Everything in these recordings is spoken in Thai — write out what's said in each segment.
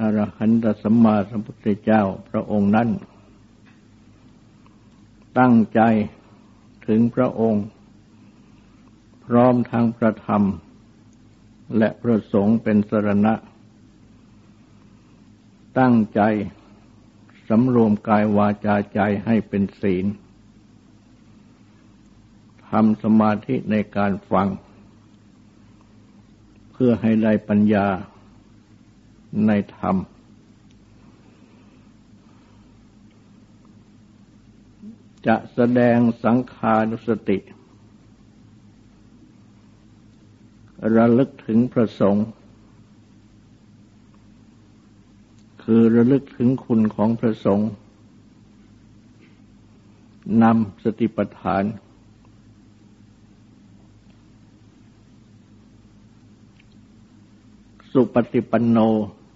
อรหันตสัมมาสัมพุทธเจ้าพระองค์นั้น ตั้งใจถึงพระองค์ พร้อมทางพระธรรม และพระสงฆ์เป็นสรณะ ตั้งใจสำรวมกายวาจาใจให้เป็นศีลทำสมาธิในการฟัง เพื่อให้ได้ปัญญา ในธรรม จะแสดงสังขานุสติ ระลึกถึงพระสงฆ์คือระลึกถึงคุณของพระสงฆ์นำสติปัฏฐาน สุปฏิปันโน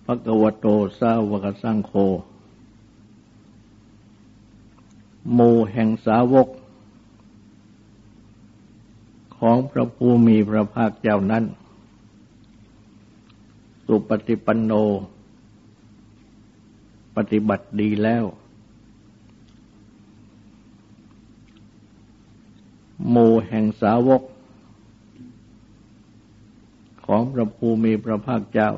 พระกวโตสาวกสังโฆโมแห่งสาวก ของพระภูมิพระภาคเจ้านั้น สุปฏิปันโน ปฏิบัติดีแล้วโมแห่งสาวก ของพระภูมิพระภาคเจ้า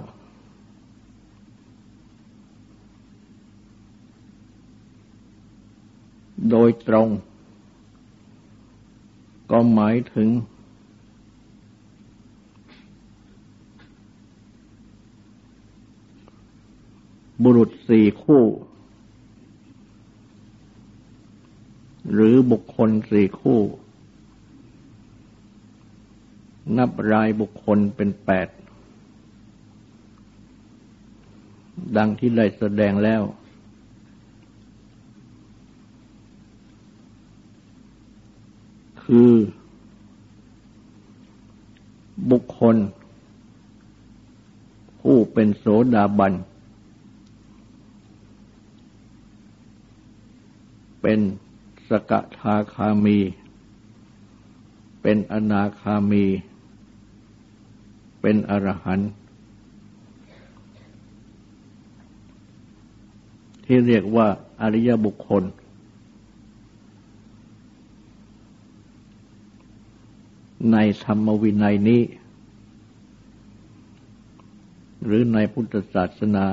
โดยตรง ก็หมายถึง บุรุษสี่คู่ หรือบุคคลสี่คู่ นับรายบุคคลเป็นแปดดังที่ได้แสดงแล้ว คือบุคคล ผู้เป็นโสดาบัน เป็นสกทาคามี เป็นอนาคามี เป็นอรหันต์ที่เรียกว่าอริยบุคคล ในธรรมวินัยนี้ หรือในพุทธศาสนา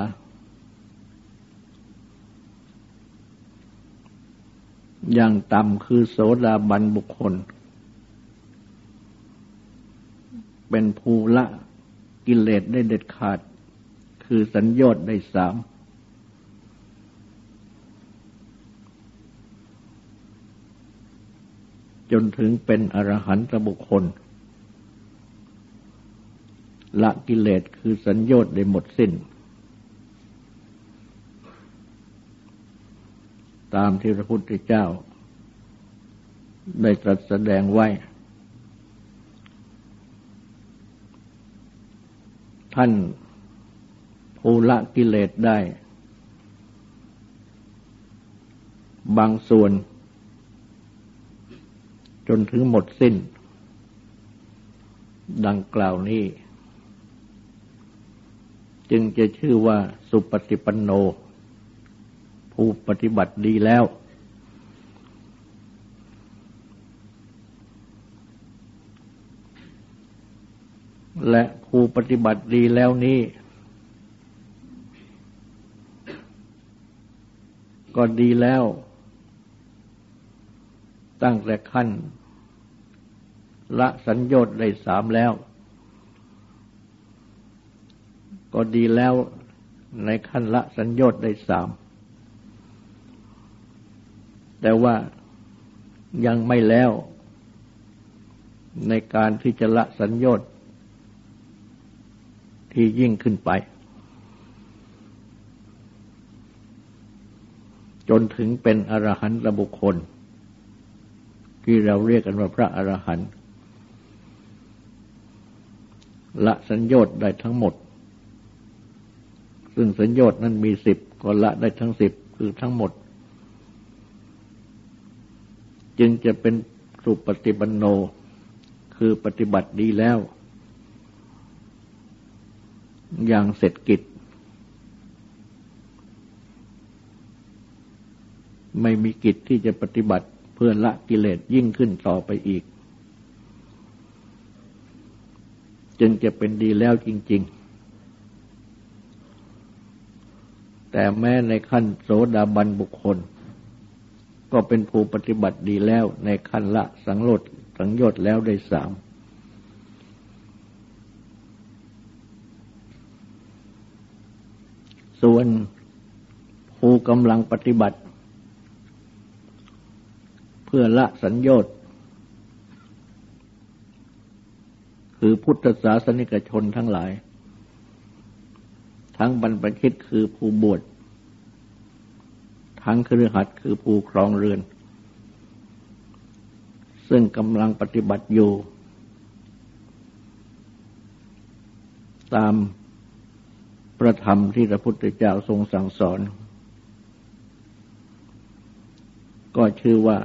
อย่างต่ำคือโสดาบันบุคคล เป็นภูละกิเลสได้เด็ดขาด คือสัญญอดได้สาม จนถึงเป็นอรหันตบุคคล ละกิเลสคือสัญญต์ได้หมดสิ้น ตามที่พระพุทธเจ้า ได้ตรัสแสดงไว้ ท่านผู้ละกิเลสได้ บางส่วน จนถึงหมดสิ้น ดังกล่าวนี้ จึงจะชื่อว่าสุปฏิปันโน ผู้ปฏิบัติดีแล้ว และผู้ปฏิบัติดีแล้วนี้ ก็ดีแล้ว ตั้งแต่ขั้น ละสัญญต์ได้สามแล้ว ก็ดีแล้วในขั้นละสัญญต์ได้สาม แต่ว่ายังไม่แล้ว ในการที่จะละสัญญต์ที่ยิ่งขึ้นไป จนถึงเป็นอรหันตบุคคล ที่เราเรียกกันว่าพระอรหันต์ละสัญญต์ได้ทั้งหมด ซึ่งสัญญต์นั้นมีสิบก็ละได้ทั้งสิบคือทั้งหมด จึงจะเป็นสุปฏิบันโน คือปฏิบัติดีแล้ว อย่างเสร็จกิจ ไม่มีกิจที่จะปฏิบัติ พื่อละกิเลสยิ่งขึ้นต่อไปอีก จึงจะเป็นดีแล้วจริง ๆ แต่แม้ในขั้นโสดาบันบุคคล ก็เป็นผู้ปฏิบัติดีแล้วในขั้นละสังโลดสังโยชน์แล้วได้สามส่วนผู้กำลังปฏิบัติ พื่อละสัญญชน์คือพุทธศาสนิกชนทั้งหลาย ทั้งบรรพชิตคือผู้บวชทั้งครือขัดคือผู้ครองเรือน ซึ่งกำลังปฏิบัติอยู่ ตามประธรรมที่พระพุทธเจ้าทรงสั่งสอน ก็ชื่อว่า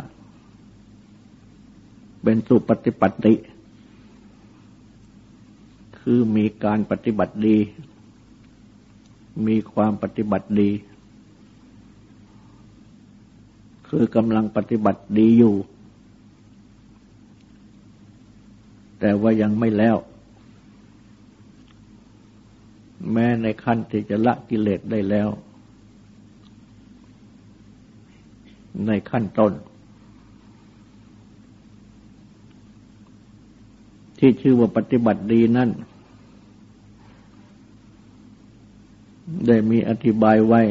เป็นสุปฏิปัติ คือมีการปฏิบัติดี มีความปฏิบัติดี คือกำลังปฏิบัติดีอยู่ แต่ว่ายังไม่แล้ว แม้ในขั้นที่จะละกิเลสได้แล้ว ในขั้นต้น ที่ชื่อว่าปฏิบัติดีนั่น ได้มีอธิบายไว้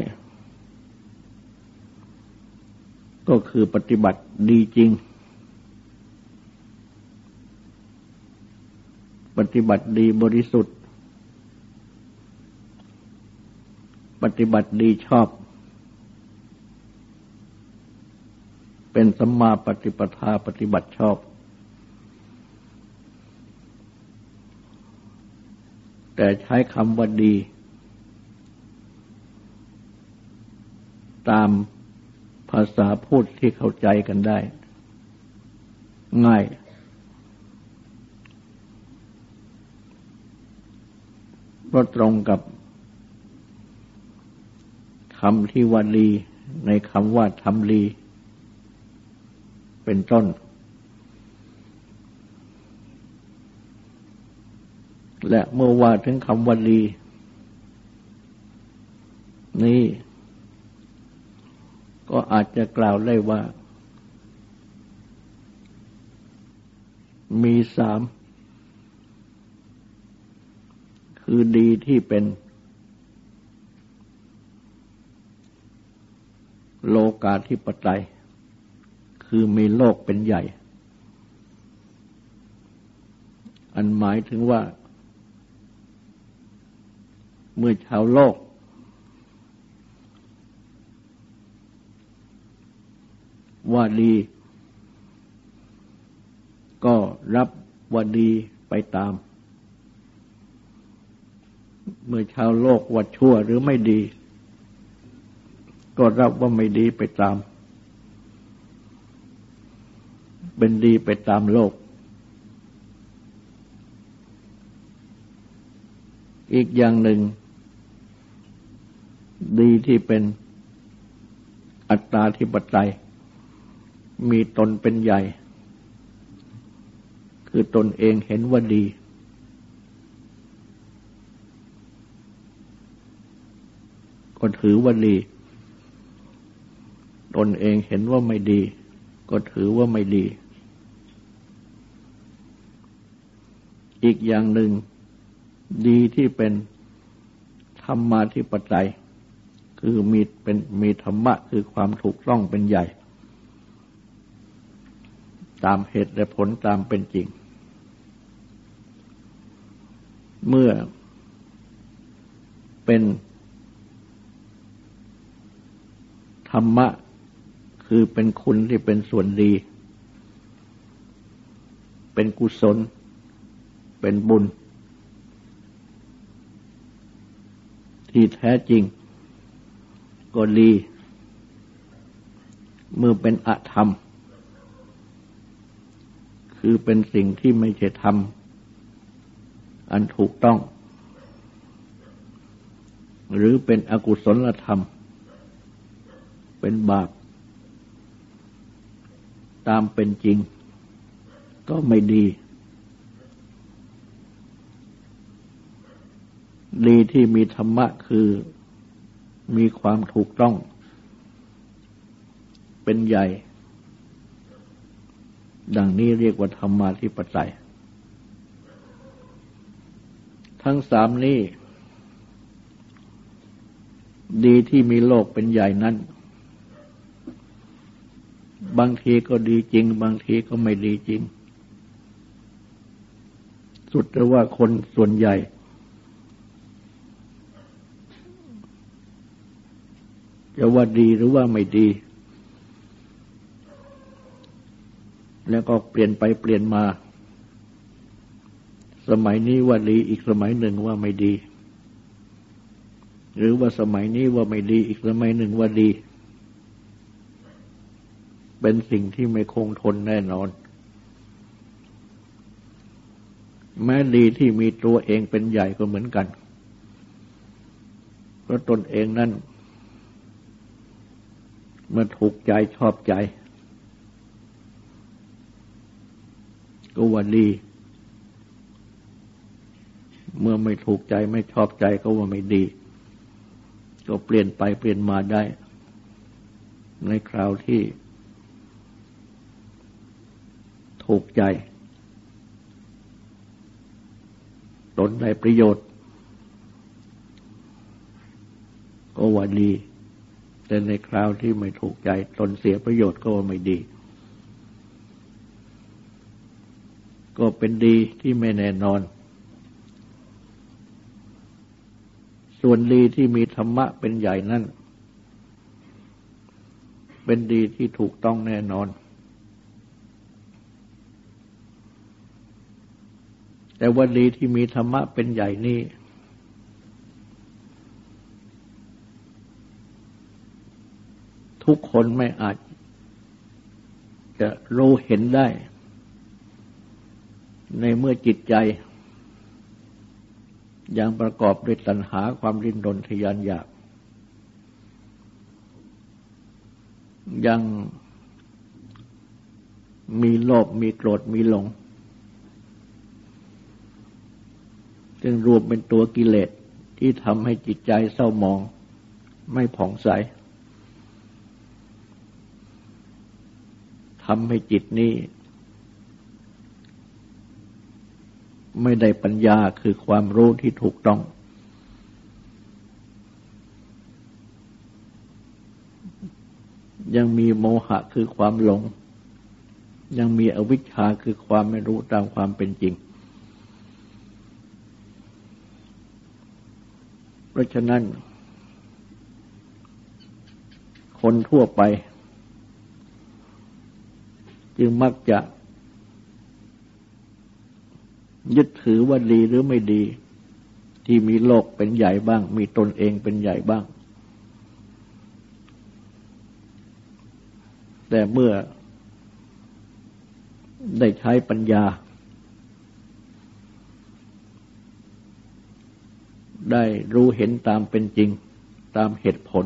ก็คือปฏิบัติดีจริง ปฏิบัติดีบริสุทธิ์ ปฏิบัติดีชอบ เป็นสัมมาปฏิปทาปฏิบัติชอบ แต่ใช้คำว่าดี ตามภาษาพูดที่เข้าใจกันได้ ง่าย เพราะตรงกับคำที่ว่าดี ในคำว่าทำลีเป็นต้น และเมื่อว่าถึงคำว่าดี นี้ ก็อาจจะกล่าวได้ว่า มีสาม คือดีที่เป็น โลกาธิปไตย คือมีโลกเป็นใหญ่ อันหมายถึงว่า เมื่อชาวโลก ว่าดี ก็รับว่าดีไปตาม เมื่อชาวโลกว่าชั่วหรือไม่ดี ก็รับว่าไม่ดีไปตาม เป็นดีไปตามโลกอีกอย่างหนึ่ง ดีที่เป็นอัตตาธิปไตย มีตนเป็นใหญ่ คือตนเองเห็นว่าดี ก็ถือว่าดี ตนเองเห็นว่าไม่ดี ก็ถือว่าไม่ดี อีกอย่างหนึ่งดีที่เป็นธรรมาธิปไตย คือมีเป็นมีธรรมะคือความถูกต้องเป็นใหญ่ ตามเหตุและผลตามเป็นจริง เมื่อเป็นธรรมะคือเป็นคุณที่เป็นส่วนดี เป็นกุศล เป็นบุญ ที่แท้จริง ก็ดี เมื่อเป็นอธรรม คือเป็นสิ่งที่ไม่ใช่ธรรม อันถูกต้อง หรือเป็นอกุศลธรรม เป็นบาป ตามเป็นจริง ก็ไม่ดี ดีที่มีธรรมะคือ มีความถูกต้อง เป็นใหญ่ ดังนี้เรียกว่าธรรมาธิปไตย ทั้งสามนี้ ดีที่มีโลกเป็นใหญ่นั้น บางทีก็ดีจริง บางทีก็ไม่ดีจริง สุดแต่ว่าคนส่วนใหญ่ จะว่าดีหรือว่าไม่ดี แล้วก็เปลี่ยนไปเปลี่ยนมา สมัยนี้ว่าดีอีกสมัยหนึ่งว่าไม่ดี หรือว่าสมัยนี้ว่าไม่ดีอีกสมัยหนึ่งว่าดี เป็นสิ่งที่ไม่คงทนแน่นอน แม้ดีที่มีตัวเองเป็นใหญ่ก็เหมือนกันเพราะตนเองนั้น เมื่อถูกใจชอบใจ ก็ว่าดี เมื่อไม่ถูกใจไม่ชอบใจก็ว่าไม่ดี ก็เปลี่ยนไปเปลี่ยนมาได้ ในคราวที่ ถูกใจ ตนได้ประโยชน์ ก็ว่าดี แต่ในคราวที่ไม่ถูกใจตนเสียประโยชน์ก็ไม่ดี ก็เป็นดีที่ไม่แน่นอน ส่วนดีที่มีธรรมะเป็นใหญ่นั่น เป็นดีที่ถูกต้องแน่นอน แต่วันดีที่มีธรรมะเป็นใหญ่นี้ ทุกคนไม่อาจจะรู้เห็นได้ ในเมื่อจิตใจ ยังประกอบด้วยตัณหาความรินรนทยานอยาก ยังมีโลภมีโกรธมีหลง จึงรวมเป็นตัวกิเลสที่ทำให้จิตใจเศร้าหมองไม่ผ่องใส ทำให้จิตนี้ ไม่ได้ปัญญาคือความรู้ที่ถูกต้อง ยังมีโมหะคือความหลง ยังมีอวิชชาคือความไม่รู้ตามความเป็นจริง เพราะฉะนั้น คนทั่วไป จึงมักจะยึดถือว่าดีหรือไม่ดี ที่มีโลกเป็นใหญ่บ้าง มีตนเองเป็นใหญ่บ้าง แต่เมื่อได้ใช้ปัญญา ได้รู้เห็นตามเป็นจริง ตามเหตุผล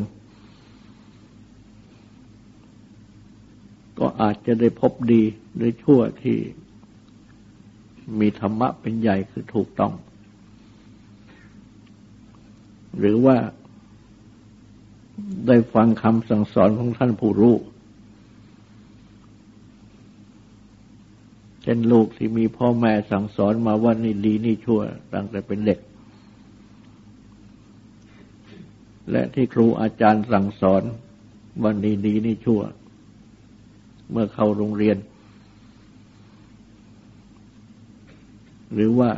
ก็อาจจะได้พบดีหรือชั่วที่มีธรรมะเป็นใหญ่คือถูกต้อง หรือว่าได้ฟังคำสั่งสอนของท่านผู้รู้เช่นลูกที่มีพ่อแม่สั่งสอนมาว่านี่ดีนี่ชั่วตั้งแต่เป็นเด็ก และที่ครูอาจารย์สั่งสอนวันนี้ดีนี่ชั่ว เมื่อเข้าโรงเรียน หรือว่า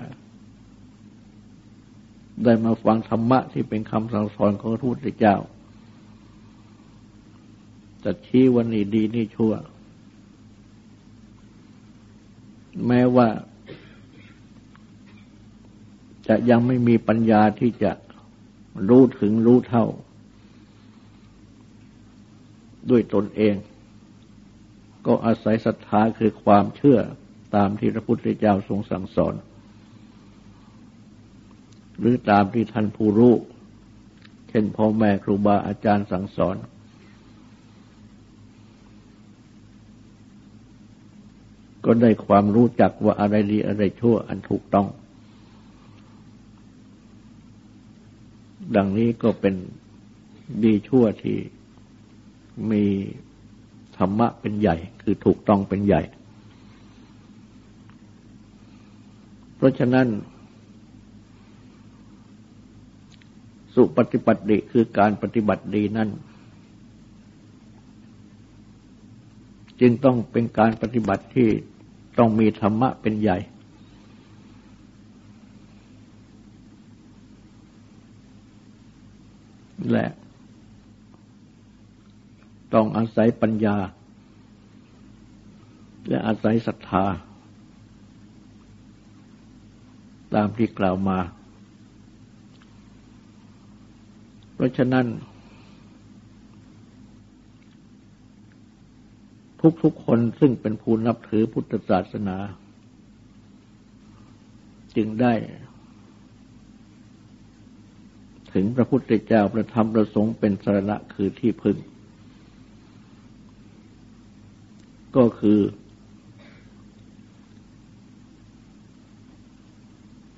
ได้มาฟังธรรมะที่เป็นคำสั่งสอนของพระพุทธเจ้าจะชี้วันนี้ดีนี่ชั่ว แม้ว่า จะยังไม่มีปัญญาที่จะรู้ถึงรู้เท่า ด้วยตนเอง ก็อาศัยศรัทธาคือความเชื่อตามที่พระพุทธเจ้าทรงสั่งสอน หรือตามที่ท่านผู้รู้ เช่นพ่อแม่ครูบาอาจารย์สั่งสอน ก็ได้ความรู้จักว่าอะไรดีอะไรชั่วอันถูกต้อง ดังนี้ก็เป็นดีชั่วที่มี รรมะเป็นใหญ่ คือถูกต้องเป็นใหญ่ เพราะฉะนั้น สุปฏิปัติคือการปฏิบัติดีนั้นจึงต้องเป็นการปฏิบัติที่ต้องมีธรรมะเป็นใหญ่และ ต้องอาศัยปัญญา และอาศัยศรัทธา ตามที่กล่าวมา เพราะฉะนั้น ทุกๆคนซึ่งเป็นผู้นับถือพุทธศาสนา จึงได้ถึงพระพุทธเจ้าประธรรมประสงค์เป็นสรณะคือที่พึ่ง ก็คือ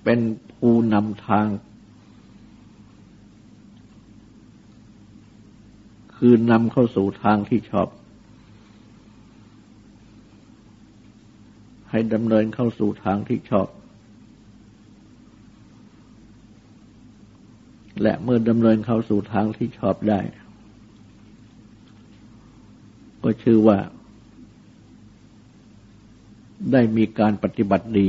เป็นผู้นำทาง คือนำเข้าสู่ทางที่ชอบ ให้ดำเนินเข้าสู่ทางที่ชอบ และเมื่อดำเนินเข้าสู่ทางที่ชอบได้ ก็ชื่อว่า ได้มีการปฏิบัติดี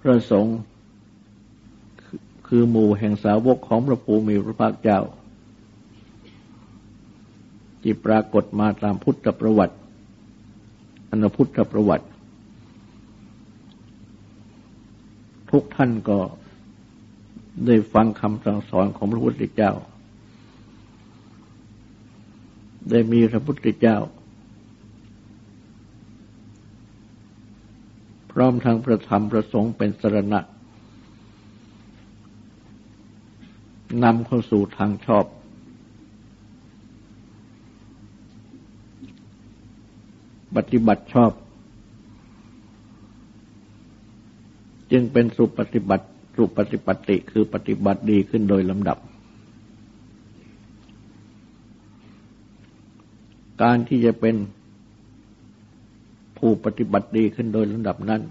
พระสงฆ์คือหมู่แห่งสาวกของพระภูมิพระภาคเจ้า ที่ปรากฏมาตามพุทธประวัติ อนพุทธประวัติ ทุกท่านก็ได้ฟังคำสั่งสอนของพระพุทธเจ้า ได้มีพระพุทธเจ้า พร้อมทั้งประธรรมประสงค์เป็นสรณะนำเข้าสู่ทางชอบ ปฏิบัติชอบ จึงเป็นสุปฏิบัติ สุปฏิปติคือปฏิบัติดีขึ้นโดยลำดับ การที่จะเป็นผู้ปฏิบัติดีขึ้นโดยลำดับนั้น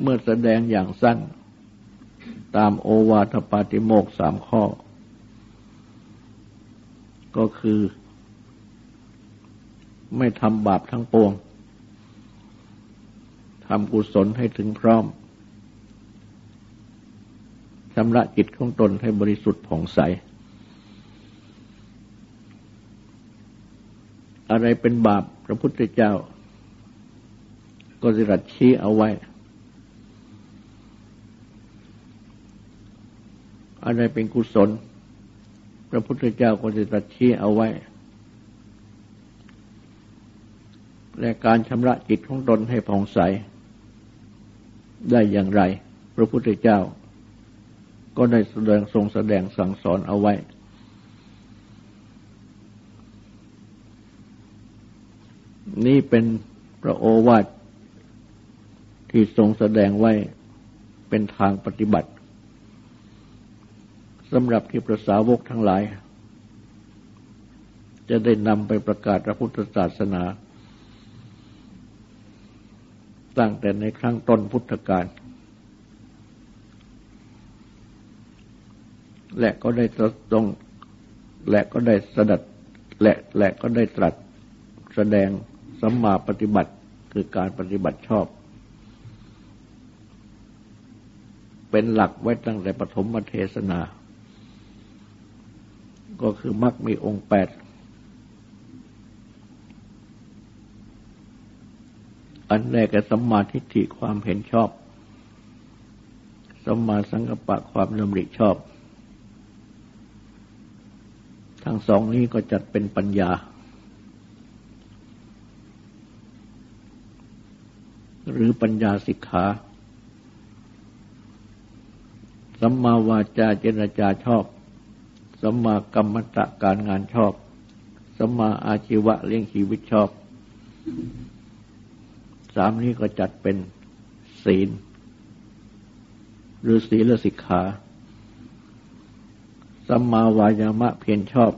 เมื่อแสดงอย่างสั้น ตามโอวาทปาติโมกสามข้อ ก็คือ ไม่ทำบาปทั้งปวงทำกุศลให้ถึงพร้อมชำระจิตของตนให้บริสุทธิ์ผ่องใส อะไรเป็นบาปพระพุทธเจ้า ก็จะรัดชี้เอาไว้ อะไรเป็นกุศล พระพุทธเจ้าก็จะรัดชี้เอาไว้ และการชำระจิตของตนให้ผ่องใส ได้อย่างไร พระพุทธเจ้า ก็ได้แสดงทรงแสดงสั่งสอนเอาไว้ นี้เป็นพระโอวาทที่ทรงแสดงไว้เป็นทางปฏิบัติสำหรับที่ประสาวกทั้งหลาย จะได้นำไปประกาศพระพุทธศาสนา ตั้งแต่ในครั้งต้นพุทธกาลและก็ได้ตรงและก็ได้สดัดและและก็ได้ตรัสแสดง สัมมาปฏิบัติคือการปฏิบัติชอบ เป็นหลักไว้ตั้งแต่ปฐมเทศนา ก็คือมรรคมีองค์แปด อันแรกก็สัมมาทิฏฐิความเห็นชอบ สัมมาสังกัปปะความดำริชอบ ทั้งสองนี้ก็จัดเป็นปัญญา หรือปัญญาสิกขาสัมมาวาจาเจรจาชอบ สัมมากรรมตะการงานชอบ สัมมาอาชีวะเลี้ยงชีวิตชอบ สามนี้ก็จัดเป็นศีล หรือศีลสิกขา สัมมาวายามะเพียรชอบ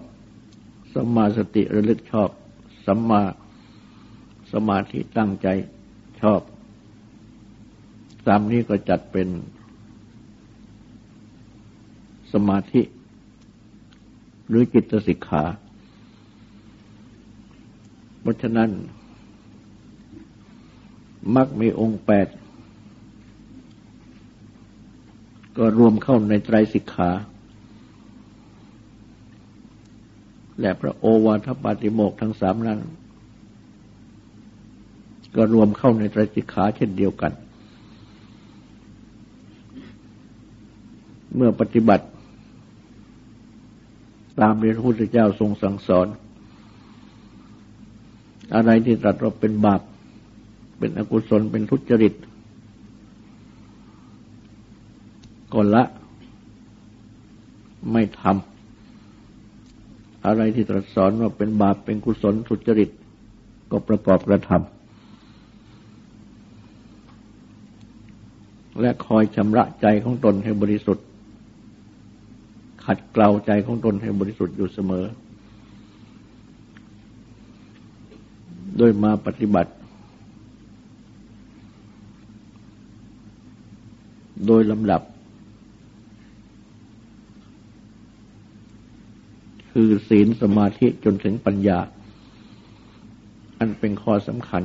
สัมมาสติระลึกชอบ สัมมาสมาธิตั้งใจชอบ สามนี้ก็จัดเป็นสมาธิ หรือจิตสิกขา เพราะฉะนั้นมักมีองค์แปด ก็รวมเข้าในไตรสิกขา และพระโอวาทปาติโมกทั้งสามนั้น ก็รวมเข้าในไตรสิกขาเช่นเดียวกัน เมื่อปฏิบัติ ตามเรียนพระพุทธเจ้าทรงสั่งสอน อะไรที่ตรัสว่าเป็นบาป เป็นอกุศลเป็นทุจริตก็ละ ไม่ทำอะไรที่ตรัสสอนว่าเป็นบาปเป็นกุศลทุจริต ก็ประกอบกระทำและคอยชำระใจของตนให้บริสุทธิ์ ขัดเกลาใจของตนให้บริสุทธิ์อยู่เสมอ โดยมาปฏิบัติ โดยลำดับ คือศีลสมาธิจนถึงปัญญา อันเป็นข้อสำคัญ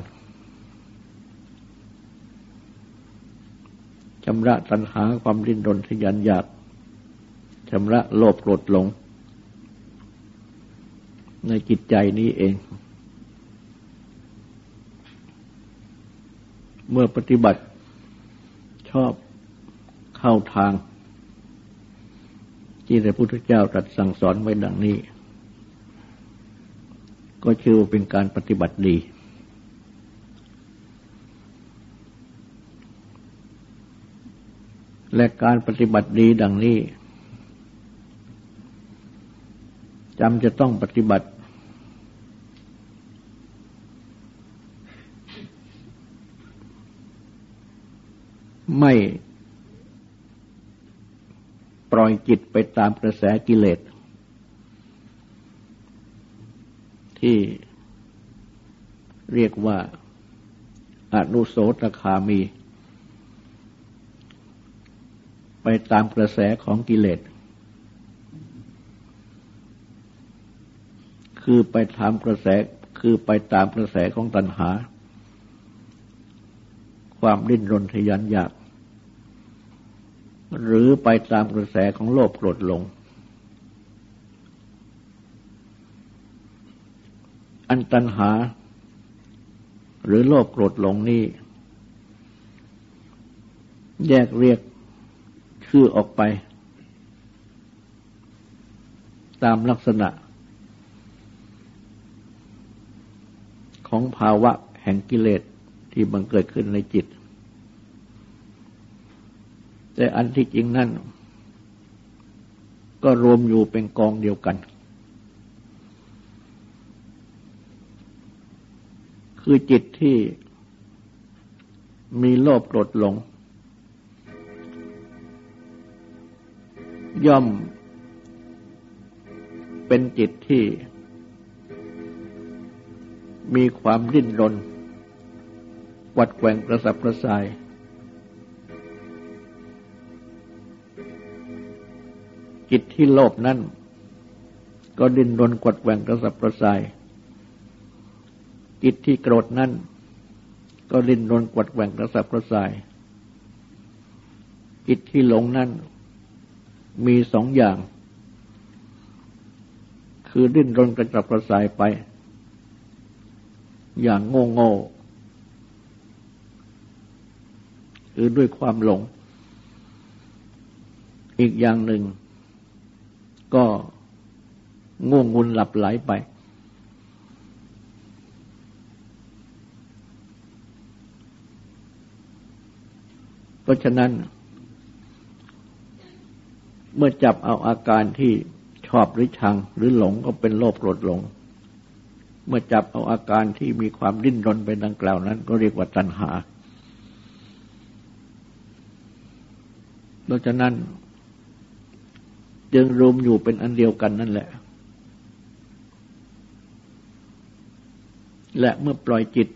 ชำระตัณหาความริ้นรนทยันอยาก ชำระโลภโกรธหลง ในจิตใจนี้เอง เมื่อปฏิบัติชอบเข้าทาง ที่พระพุทธเจ้าตรัสสั่งสอนไว้ดังนี้ ก็ชื่อว่าเป็นการปฏิบัติดีและการปฏิบัติดีดังนี้ จำจะต้องปฏิบัติ ไม่ปล่อยจิตไปตามกระแสกิเลส ที่เรียกว่าอนุโสตคามี ไปตามกระแสของกิเลส คือไปตามกระแสคือไปตามกระแสของตัณหา ความดิ้นรนทยันอยาก หรือไปตามกระแสของโลภโกรธหลง อันตัณหา หรือโลภโกรธหลงนี่แยกเรียกชื่อออกไป ตามลักษณะ ของภาวะแห่งกิเลสที่บังเกิดขึ้นในจิต แต่อันที่จริงนั่น ก็รวมอยู่เป็นกองเดียวกัน คือจิตที่มีโลภโกรธหลง ย่อมเป็นจิตที่ มีความริ้นรนวัดแกว่งกระสับกระส่าย จิตที่โลภนั้นก็ดิ้นรนกดแกว่งกระสับกระส่าย จิตที่โกรธนั้นก็ดิ้นรนกดแกว่งกระสับกระส่าย จิตที่หลงนั้นมีสองอย่าง คือดิ้นรนกระจับกระส่ายไป อย่างโง่โง่คือด้วยความหลง อีกอย่างหนึ่ง ก็ง่วงงุนหลับไหลไป เพราะฉะนั้น เมื่อจับเอาอาการที่ชอบหรือชังหรือหลงก็เป็นโลภโกรธหลง เมื่อจับเอาอาการที่มีความดิ้นรนไปดังกล่าวนั้น ก็เรียกว่าตัณหาเพราะฉะนั้น จึงรวมอยู่เป็นอันเดียวกันนั่นแหละ และเมื่อปล่อยจิต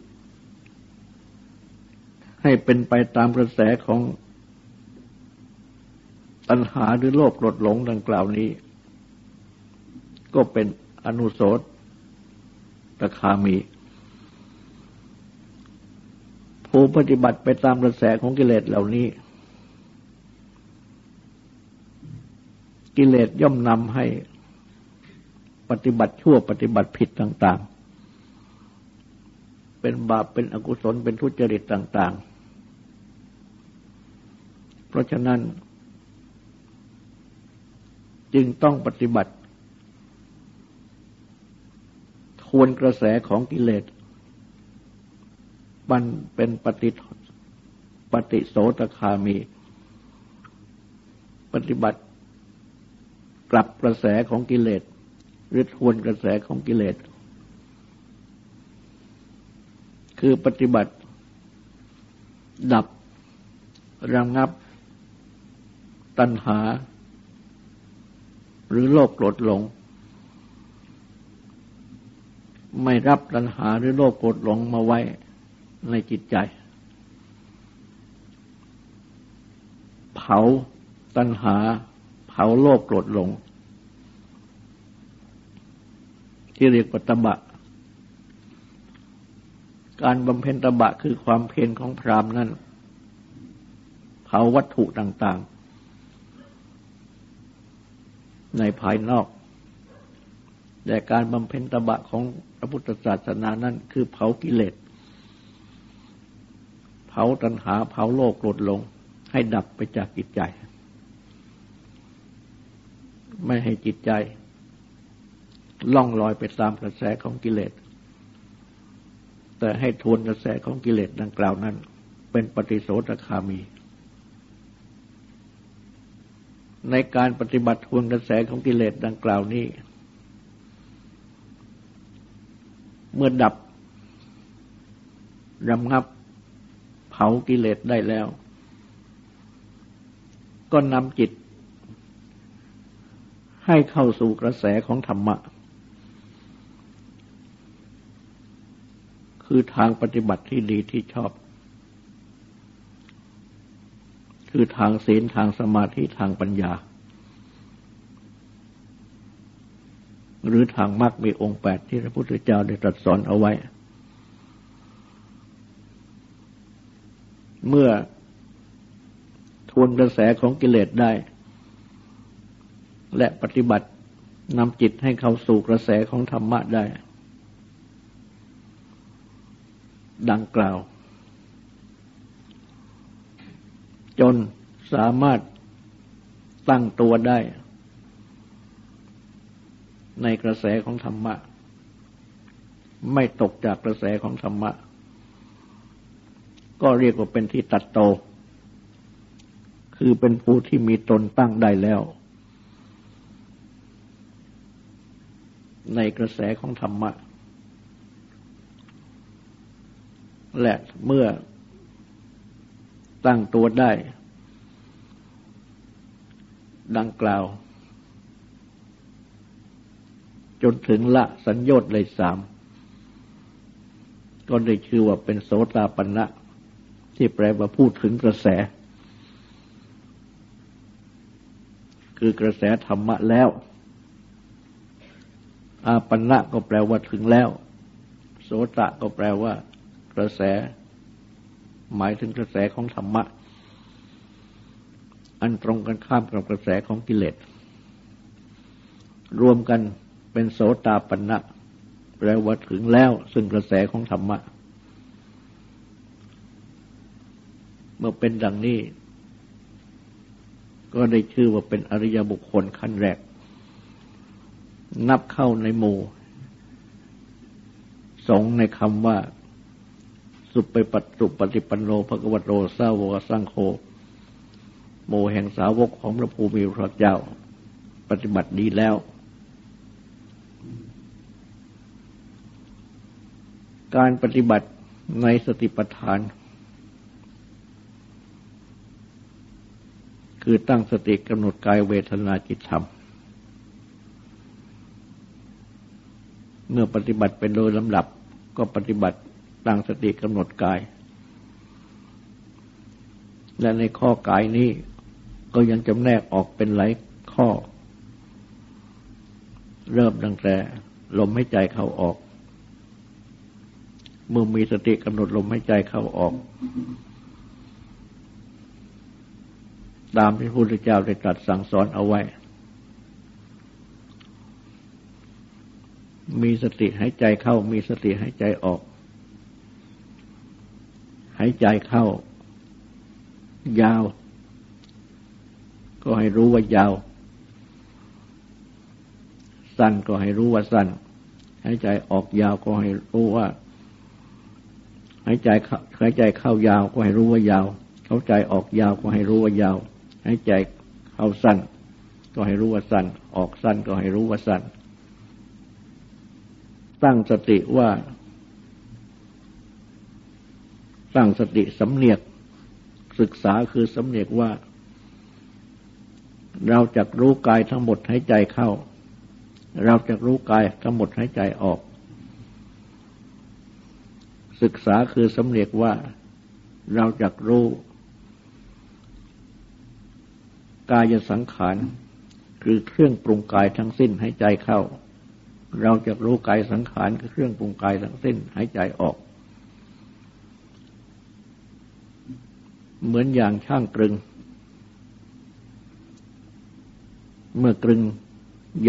ให้เป็นไปตามกระแสของตัณหาหรือโลภโกรธหลงดังกล่าวนี้ ก็เป็นอนุโสต ตคามี ผู้ปฏิบัติไปตามกระแสของกิเลสเหล่านี้ กิเลสย่อมนำให้ปฏิบัติชั่วปฏิบัติผิดต่าง ๆ เป็นบาปเป็นอกุศลเป็นทุจริตต่าง ๆ เพราะฉะนั้น จึงต้องปฏิบัติ ทวนกระแสของกิเลส มันเป็นปฏิปฏิโสตคามี ปฏิบัติกลับกระแสของกิเลสหรือทวนกระแสของกิเลส คือปฏิบัติ ดับระงงับ ตัณหา หรือโลภโกรธหลง ไม่รับตัณหาหรือโลภโกรธหลงมาไว้ในจิตใจ เผาตัณหา เผาโลภโกรธหลง ที่เรียกว่าตบะ การบำเพ็ญตบะคือความเพียรของพรามนั้นเผาวัตถุต่างๆ ในภายนอก แต่การบำเพ็ญตบะของ พระพุทธศาสนานั้นคือเผากิเลส เผาตัณหาเผาโลกโกรธหลง ให้ดับไปจากจิตใจ ไม่ให้จิตใจ ล่องลอยไปตามกระแสของกิเลส แต่ให้ทวนกระแสของกิเลสดังกล่าวนั้น เป็นปฏิโสตคามี ในการปฏิบัติทวนกระแสของกิเลสดังกล่าวนี้ เมื่อดับรำงับเผากิเลสได้แล้ว ก็นำจิต ให้เข้าสู่กระแสของธรรมะ คือทางปฏิบัติที่ดีที่ชอบ คือทางศีลทางสมาธิทางปัญญา หรือทางมรรคมีองค์แปดที่พระพุทธเจ้าได้ตรัสสอนเอาไว้ เมื่อทวนกระแสของกิเลสได้ และปฏิบัตินำจิตให้เข้าสู่กระแสของธรรมะได้ ดังกล่าว จนสามารถตั้งตัวได้ ในกระแสของธรรมะ ไม่ตกจากกระแสของธรรมะ ก็เรียกว่าเป็นที่ตัดโต คือเป็นผู้ที่มีตนตั้งได้แล้ว ในกระแสของธรรมะ และเมื่อตั้งตัวได้ ดังกล่าว จนถึงละสัญญต์เลยสาม ก็ได้ชื่อว่าเป็นโสตาปัญนะที่แปลว่าพูดถึงกระแส คือกระแสธรรมะแล้ว อาปันละก็แปลว่าถึงแล้ว โสตะก็แปลว่า กระแส หมายถึงกระแสของธรรมะ อันตรงกันข้ามกับกระแสของกิเลสรวมกัน เป็นโสตาปันะแปลว่าถึงแล้วซึ่งกระแสของธรรมะ เมื่อเป็นดังนี้ ก็ได้ชื่อว่าเป็นอริยบุคคลขั้นแรก นับเข้าในหมู่ สงในคำว่า สุปไปปตุปฏิปันโนภกวัตโรสาวกสังโฆโมแห่งสาวกของพระภูมิพระเจ้า ปฏิบัติดีแล้ว การปฏิบัติในสติปัฏฐาน คือตั้งสติกำหนดกายเวทนาจิตธรรม เมื่อปฏิบัติเป็นโดยลำดับก็ปฏิบัติตั้งสติกำหนดกาย และในข้อกายนี้ก็ยังจำแนกออกเป็นหลายข้อ เริ่มตั้งแต่ลมหายใจเข้าออก เมื่อมีสติกำหนดลมหายใจเข้าออก ตามที่พระพุทธเจ้าได้ตรัสสั่งสอนเอาไว้ มีสติหายใจเข้า มีสติหายใจออก หายใจเข้า ยาว ก็ให้รู้ว่ายาว สั้นก็ให้รู้ว่าสั้น หายใจออกยาวก็ให้รู้ว่าายใจเข้าหายใจเข้ายาวก็ให้รู้ว่ายาวเข้าใจออกยาวก็ให้รู้ว่ายาวหายใจเข้าสั้น ก็ให้รู้ว่าสั้น ออกสั้นก็ให้รู้ว่าสั้น ตั้งสติว่า ตั้งสติสำเนียกศึกษาคือสำเนียกว่า เราจะรู้กายทั้งหมดหายใจเข้า เราจะรู้กายทั้งหมดหายใจออก ศึกษาคือสำเนียกว่าเราจะรู้ กายสังขารคือเครื่องปรุงกายทั้งสิ้นหายใจเข้า เราจะรู้กายสังขารคือเครื่องปรุงกายทั้งสิ้นหายใจออก เหมือนอย่างช่างกรึง เมื่อกลึง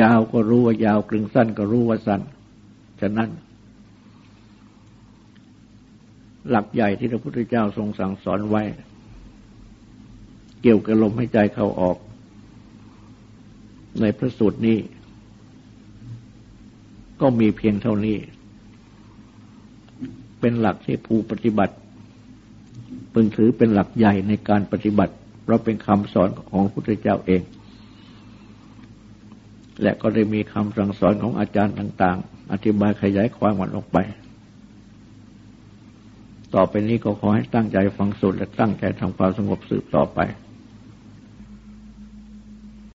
ยาวก็รู้ว่ายาวกลึงสั้นก็รู้ว่าสั้น ฉะนั้น หลักใหญ่ที่พระพุทธเจ้าทรงสั่งสอนไว้ เกี่ยวกับลมหายใจเข้าออก ในพระสูตรนี้ ก็มีเพียงเท่านี้ เป็นหลักที่ผู้ปฏิบัติพึงถือเป็นหลักใหญ่ในการปฏิบัติ เพราะเป็นคำสอนของพระพุทธเจ้าเอง และก็ได้มีคำสั่งสอนของอาจารย์ต่าง ๆ อธิบายขยายความมันออกไป ต่อไปนี้ก็ขอให้ตั้งใจฟังสุดและตั้งใจทำความสงบสืบต่อไป